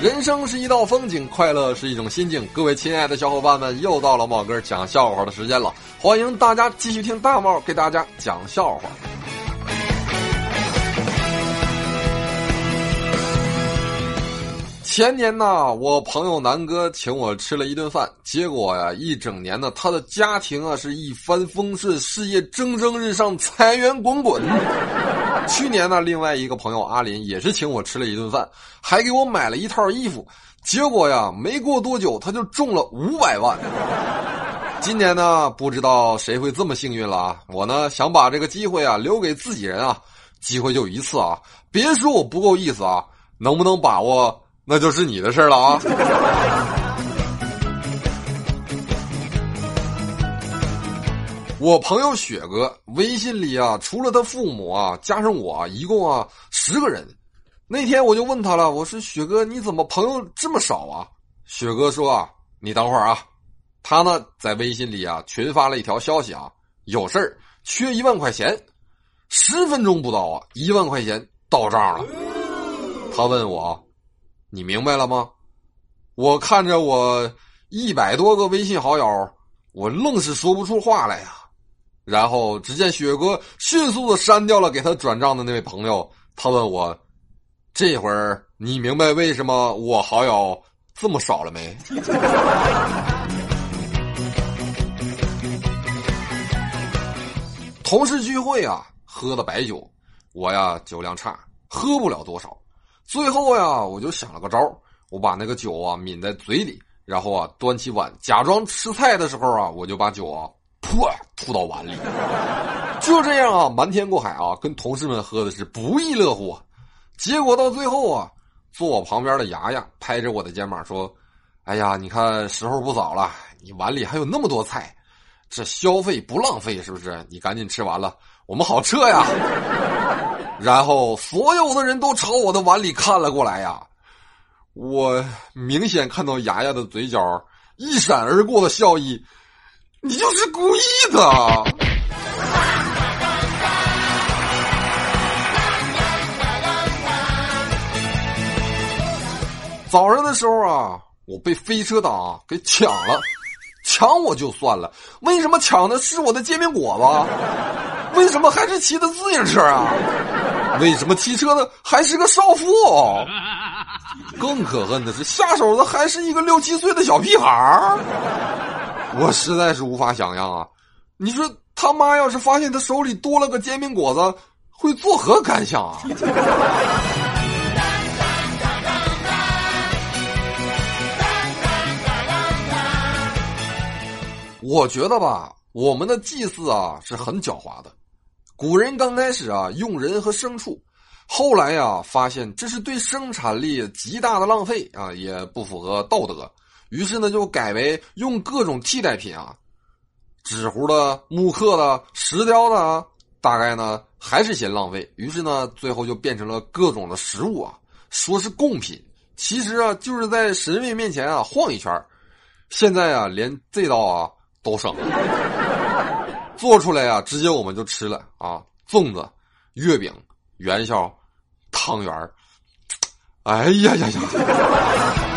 人生是一道风景，快乐是一种心境。各位亲爱的小伙伴们，又到了茂哥讲笑话的时间了，欢迎大家继续听大茂给大家讲笑话。前年呢，我朋友南哥请我吃了一顿饭，结果呀，一整年呢，他的家庭啊是一帆风顺，事业蒸蒸日上，财源滚滚。去年呢，另外一个朋友阿林也是请我吃了一顿饭，还给我买了一套衣服，结果呀，没过多久他就中了五百万。今年呢，不知道谁会这么幸运了啊！我呢，想把这个机会啊留给自己人啊，机会就一次啊，别说我不够意思啊，能不能把握？那就是你的事了啊！我朋友雪哥微信里啊，除了他父母啊，加上我，一共啊十个人。那天我就问他了，我说雪哥，你怎么朋友这么少啊？雪哥说啊，你等会儿啊，他呢在微信里啊群发了一条消息啊，有事儿，缺一万块钱。十分钟不到啊，一万块钱到账了。他问我。你明白了吗？我看着我一百多个微信好友，我愣是说不出话来呀。然后只见雪哥迅速的删掉了给他转账的那位朋友。他问我：“这会儿你明白为什么我好友这么少了没？” 同事聚会啊，喝的白酒，我呀酒量差，喝不了多少。最后呀，我就想了个招我把那个酒啊抿在嘴里，然后啊端起碗，假装吃菜的时候啊，我就把酒啊噗吐到碗里。就这样啊，瞒天过海啊，跟同事们喝的是不亦乐乎。结果到最后啊，坐我旁边的牙牙拍着我的肩膀说：“哎呀，你看时候不早了，你碗里还有那么多菜，这消费不浪费是不是？你赶紧吃完了，我们好撤呀。”然后所有的人都朝我的碗里看了过来呀，我明显看到牙牙的嘴角一闪而过的笑意，你就是故意的。早上的时候啊，我被飞车党给抢了，抢我就算了，为什么抢的是我的煎饼果子？为什么还是骑的自行车啊？为什么骑车的还是个少妇？更可恨的是，下手的还是一个六七岁的小屁孩儿。我实在是无法想象啊！你说他妈要是发现他手里多了个煎饼果子，会作何感想啊？我觉得吧，我们的祭祀啊是很狡猾的。古人刚开始啊用人和牲畜，后来呀发现这是对生产力极大的浪费啊，也不符合道德，于是呢就改为用各种替代品啊，纸糊的、木刻的、石雕的啊，大概呢还是嫌浪费，于是呢最后就变成了各种的食物啊，说是贡品，其实啊就是在神位面前啊晃一圈现在啊连这道啊都省了。做出来啊，直接我们就吃了啊！粽子、月饼、元宵、汤圆，哎呀呀呀！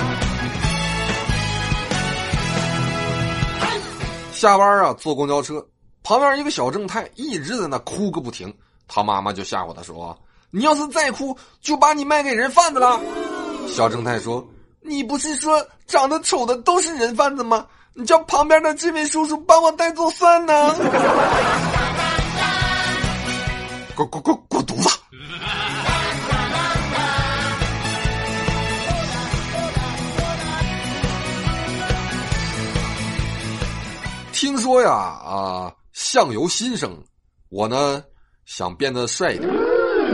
下班啊，坐公交车，旁边一个小正太一直在那哭个不停。他妈妈就吓唬他说：“你要是再哭，就把你卖给人贩子了。”小正太说：“你不是说长得丑的都是人贩子吗？”你叫旁边的这位叔叔帮我带走算呢？滚滚滚说呀啊，相由心生，我呢想变得帅一点，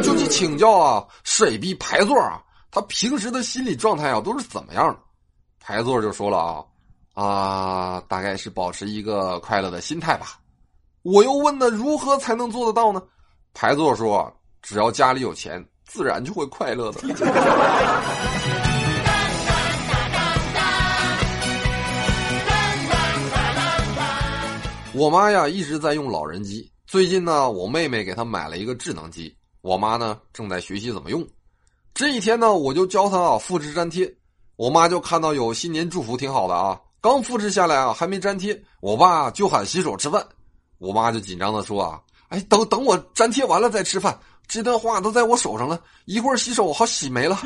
就去请教啊水逼排座啊，他平时的心理状态啊都是怎么样的？排座就说了啊。啊，大概是保持一个快乐的心态吧。我又问呢，如何才能做得到呢？排座说：“只要家里有钱，自然就会快乐的。”我妈呀一直在用老人机，最近呢，我妹妹给她买了一个智能机，我妈呢正在学习怎么用。这一天呢，我就教她啊复制粘贴。我妈就看到有新年祝福，挺好的啊。刚复制下来啊，还没粘贴，我爸就喊洗手吃饭。我妈就紧张的说啊：“哎，等等我粘贴完了再吃饭。”这段话都在我手上了，一会儿洗手好洗没了。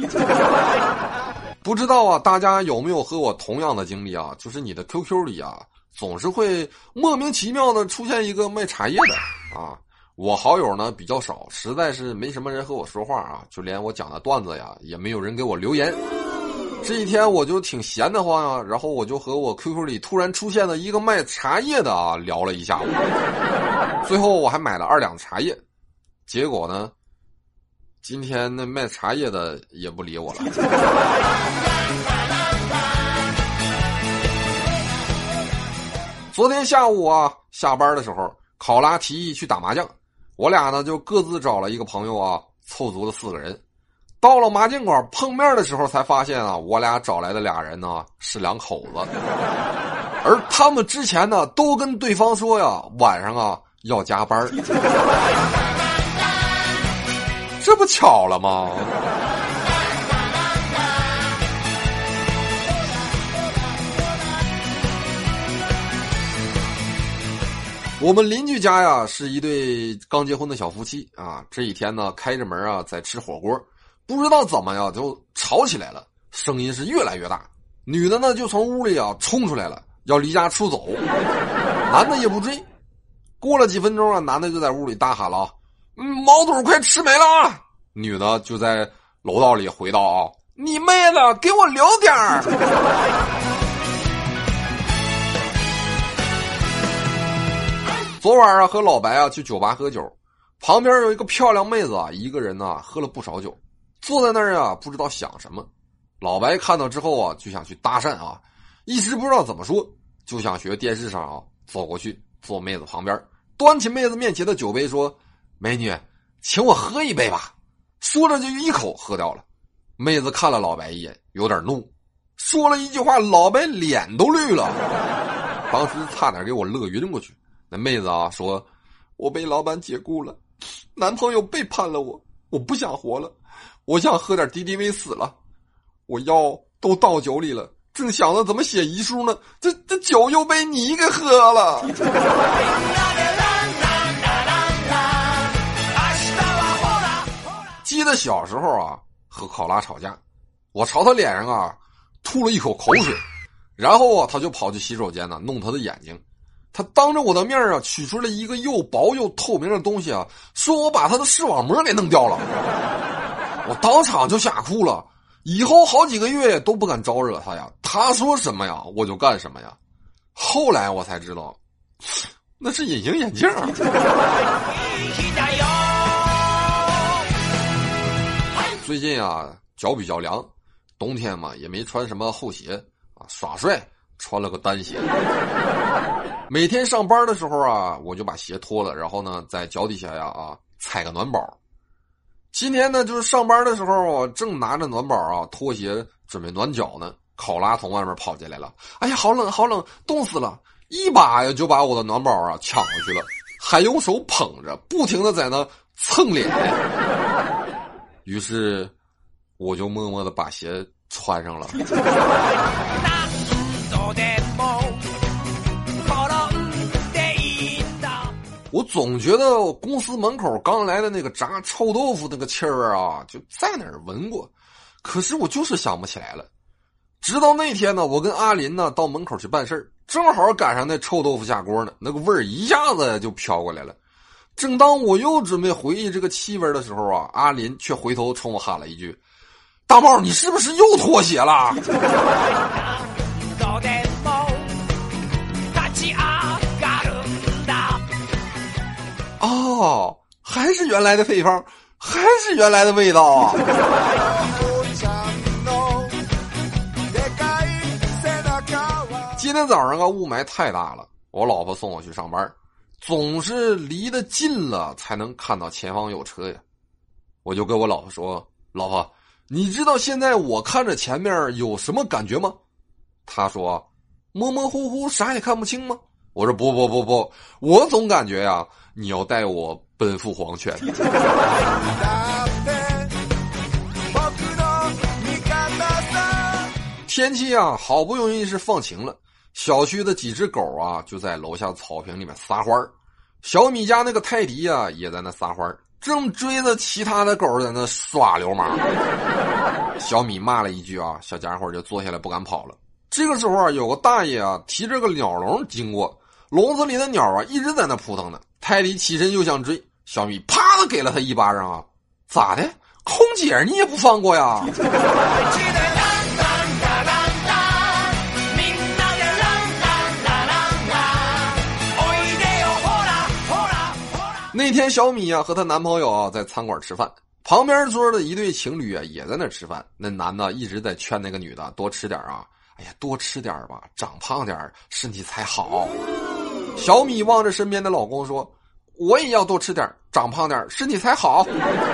不知道啊，大家有没有和我同样的经历啊？就是你的 QQ 里啊，总是会莫名其妙的出现一个卖茶叶的啊。我好友呢比较少，实在是没什么人和我说话啊，就连我讲的段子呀，也没有人给我留言。这一天我就挺闲的慌啊，然后我就和我 QQ 里突然出现的一个卖茶叶的啊聊了一下午，最后我还买了二两茶叶，结果呢，今天那卖茶叶的也不理我了。昨天下午啊，下班的时候，考拉提议去打麻将，我俩呢就各自找了一个朋友啊，凑足了四个人。到了麻将馆碰面的时候，才发现啊，我俩找来的俩人呢是两口子，而他们之前呢都跟对方说呀，晚上啊要加班 这不巧了吗？我们邻居家呀是一对刚结婚的小夫妻啊，这一天呢开着门啊在吃火锅。不知道怎么呀，就吵起来了，声音是越来越大。女的呢，就从屋里啊冲出来了，要离家出走。男的也不追。过了几分钟啊，男的就在屋里大喊了：“嗯，毛肚快吃没了啊！”女的就在楼道里回道：“啊，你妹的，给我留点儿。”昨晚啊，和老白啊去酒吧喝酒，旁边有一个漂亮妹子啊，一个人呢喝了不少酒。坐在那儿啊，不知道想什么。老白看到之后啊，就想去搭讪啊，一时不知道怎么说，就想学电视上啊，走过去坐妹子旁边，端起妹子面前的酒杯说：“美女，请我喝一杯吧。”说着就一口喝掉了。妹子看了老白一眼，有点怒，说了一句话，老白脸都绿了，当时差点给我乐晕过去。那妹子啊说：“我被老板解雇了，男朋友背叛了我，我不想活了。”我想喝点敌敌畏死了，我药都倒酒里了，正想着怎么写遗书呢，这这酒又被你给喝了。记得小时候啊，和考拉吵架，我朝他脸上啊吐了一口口水，然后啊他就跑去洗手间呢弄他的眼睛，他当着我的面啊取出了一个又薄又透明的东西啊，说我把他的视网膜给弄掉了。我当场就吓哭了，以后好几个月都不敢招惹他呀。他说什么呀，我就干什么呀。后来我才知道，那是隐形眼镜啊。最近啊，脚比较凉，冬天嘛也没穿什么厚鞋啊，耍帅穿了个单鞋。每天上班的时候啊，我就把鞋脱了，然后呢，在脚底下呀啊踩个暖宝。今天呢，就是上班的时候，我正拿着暖宝啊，拖鞋准备暖脚呢。考拉从外面跑进来了，哎呀，好冷，好冷，冻死了！一把呀就把我的暖宝啊抢过去了，还用手捧着，不停的在那蹭脸。于是，我就默默的把鞋穿上了。总觉得公司门口刚来的那个炸臭豆腐那个气儿啊，就在哪儿闻过，可是我就是想不起来了。直到那天呢，我跟阿林呢到门口去办事，正好赶上那臭豆腐下锅呢，那个味儿一下子就飘过来了。正当我又准备回忆这个气味的时候啊，阿林却回头冲我喊了一句：“大茂，你是不是又脱鞋了？” 哦，还是原来的配方，还是原来的味道啊！今天早上啊，雾霾太大了，我老婆送我去上班，总是离得近了才能看到前方有车呀。我就跟我老婆说：“老婆，你知道现在我看着前面有什么感觉吗？”她说：“模模糊糊，啥也看不清吗？”我说：“不不不不，我总感觉呀。”你要带我奔赴黄泉。天气啊，好不容易是放晴了，小区的几只狗啊就在楼下草坪里面撒欢儿。小米家那个泰迪啊也在那撒欢儿，正追着其他的狗在那耍流氓。小米骂了一句啊，小家伙就坐下来不敢跑了。这个时候啊，有个大爷啊提着个鸟笼经过，笼子里的鸟啊一直在那扑腾呢。泰迪起身就想追，小米啪的给了他一巴掌啊！咋的？空姐你也不放过呀？那天小米啊和她男朋友啊在餐馆吃饭，旁边桌的一对情侣啊也在那吃饭。那男的一直在劝那个女的多吃点啊，哎呀多吃点吧，长胖点身体才好。小米望着身边的老公说。我也要多吃点，长胖点，身体才好。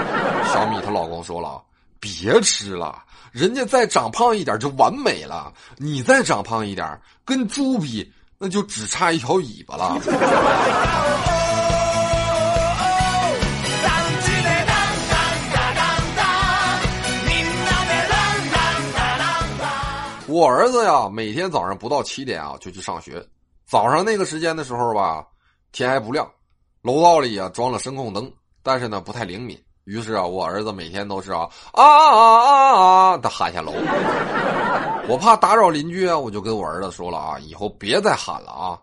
小米她老公说了：“别吃了，人家再长胖一点就完美了。你再长胖一点，跟猪比，那就只差一条尾巴了。”我儿子呀，每天早上不到七点啊就去上学。早上那个时间的时候吧，天还不亮。楼道里啊装了声控灯，但是呢不太灵敏，于是啊我儿子每天都是啊啊啊啊啊的喊下楼。我怕打扰邻居啊，我就跟我儿子说了啊，以后别再喊了啊。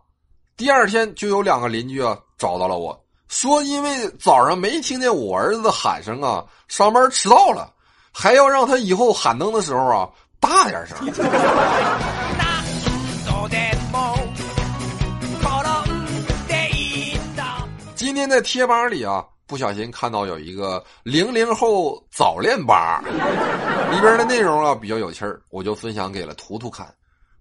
第二天就有两个邻居啊找到了我说，因为早上没听见我儿子的喊声啊，上班迟到了，还要让他以后喊灯的时候啊大点声。天在贴吧里啊，不小心看到有一个零零后早恋吧，里边的内容啊比较有趣儿，我就分享给了图图看。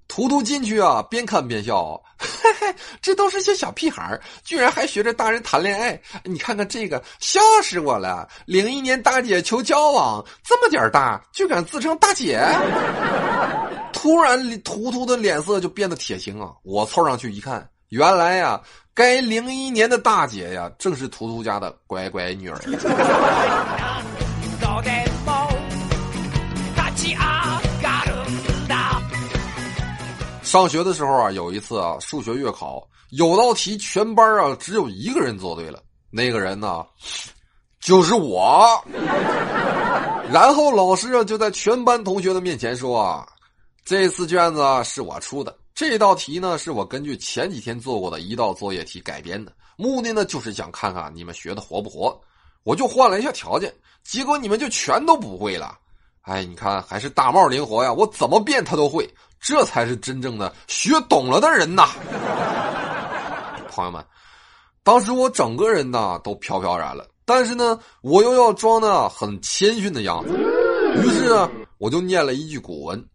图图进去啊，边看边笑，嘿嘿，这都是些小屁孩居然还学着大人谈恋爱。你看看这个，笑死我了！零一年大姐求交往，这么点大就敢自称大姐。突然，图图的脸色就变得铁青啊！我凑上去一看。原来呀，该零一年的大姐呀，正是图图家的乖乖女儿。上学的时候啊，有一次啊，数学月考有道题，全班啊只有一个人做对了，那个人呢，就是我。然后老师啊就在全班同学的面前说啊，这次卷子是我出的。这道题呢，是我根据前几天做过的一道作业题改编的，目的呢就是想看看你们学的活不活。我就换了一下条件，结果你们就全都不会了。哎，你看还是大帽灵活呀，我怎么变他都会，这才是真正的学懂了的人呐。朋友们，当时我整个人呢都飘飘然了，但是呢，我又要装的很谦逊的样子，于是呢，我就念了一句古文。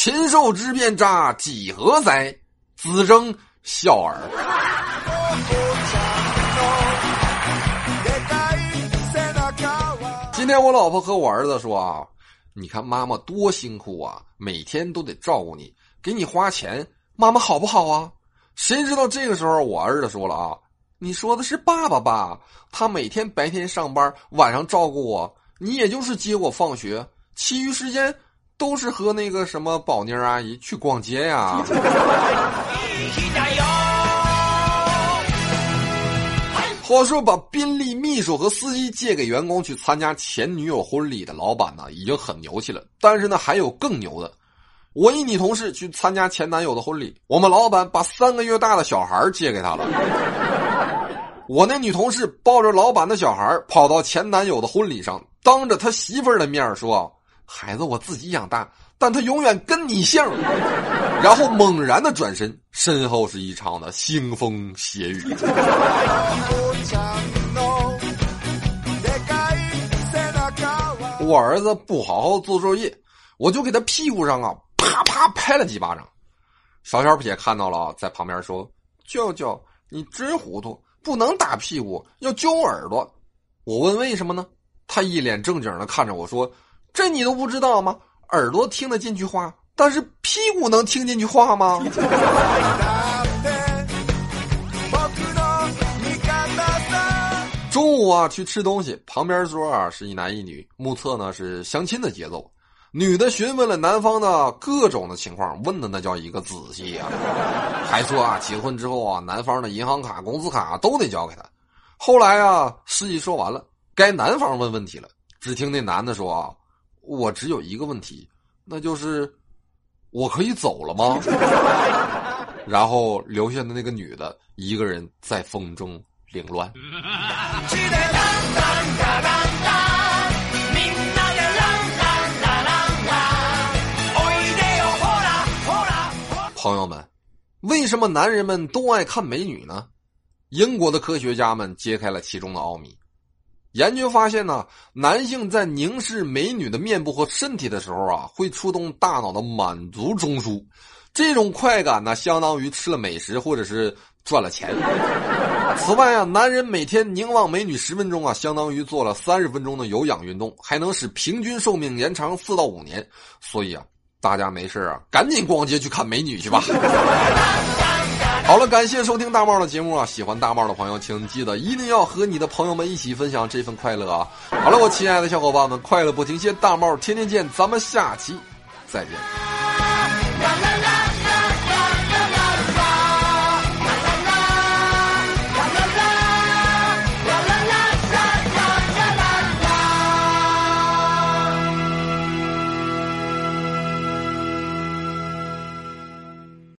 禽兽之变诈几何哉？子争笑耳。今天我老婆和我儿子说啊，你看妈妈多辛苦啊，每天都得照顾你，给你花钱，妈妈好不好啊？谁知道这个时候我儿子说了啊，你说的是爸爸吧？他每天白天上班，晚上照顾我，你也就是接我放学，其余时间。都是和那个什么宝妮阿姨去逛街呀。一起加油话说，把宾利秘书和司机借给员工去参加前女友婚礼的老板呢，已经很牛气了。但是呢，还有更牛的。我一女同事去参加前男友的婚礼，我们老板把三个月大的小孩借给她了。我那女同事抱着老板的小孩跑到前男友的婚礼上，当着他媳妇儿的面说。孩子我自己养大，但他永远跟你姓。然后猛然的转身，身后是一场的腥风血雨。我儿子不好好做作业，我就给他屁股上啊啪啪拍了几巴掌。小小撇看到了，在旁边说：“舅舅，你真糊涂，不能打屁股，要揪耳朵。”我问为什么呢？他一脸正经的看着我说。这你都不知道吗？耳朵听得进去话，但是屁股能听进去话吗？中午啊，去吃东西，旁边桌啊是一男一女，目测呢是相亲的节奏。女的询问了男方的各种的情况，问的那叫一个仔细啊，还说啊，结婚之后啊，男方的银行卡、工资卡都得交给他。后来啊，事情说完了，该男方问问题了。只听那男的说啊，我只有一个问题，那就是我可以走了吗？然后留下的那个女的一个人在风中凌乱。朋友们，为什么男人们都爱看美女呢？英国的科学家们揭开了其中的奥秘。研究发现呢，男性在凝视美女的面部和身体的时候啊，会触动大脑的满足中枢，这种快感呢，相当于吃了美食或者是赚了钱。此外啊，男人每天凝望美女十分钟啊，相当于做了三十分钟的有氧运动，还能使平均寿命延长四到五年。所以啊。大家没事啊，赶紧逛街去看美女去吧。好了，感谢收听大帽的节目啊！喜欢大帽的朋友，请记得一定要和你的朋友们一起分享这份快乐啊！好了，我亲爱的小伙伴们，快乐不停歇，大帽天天见，咱们下期再见。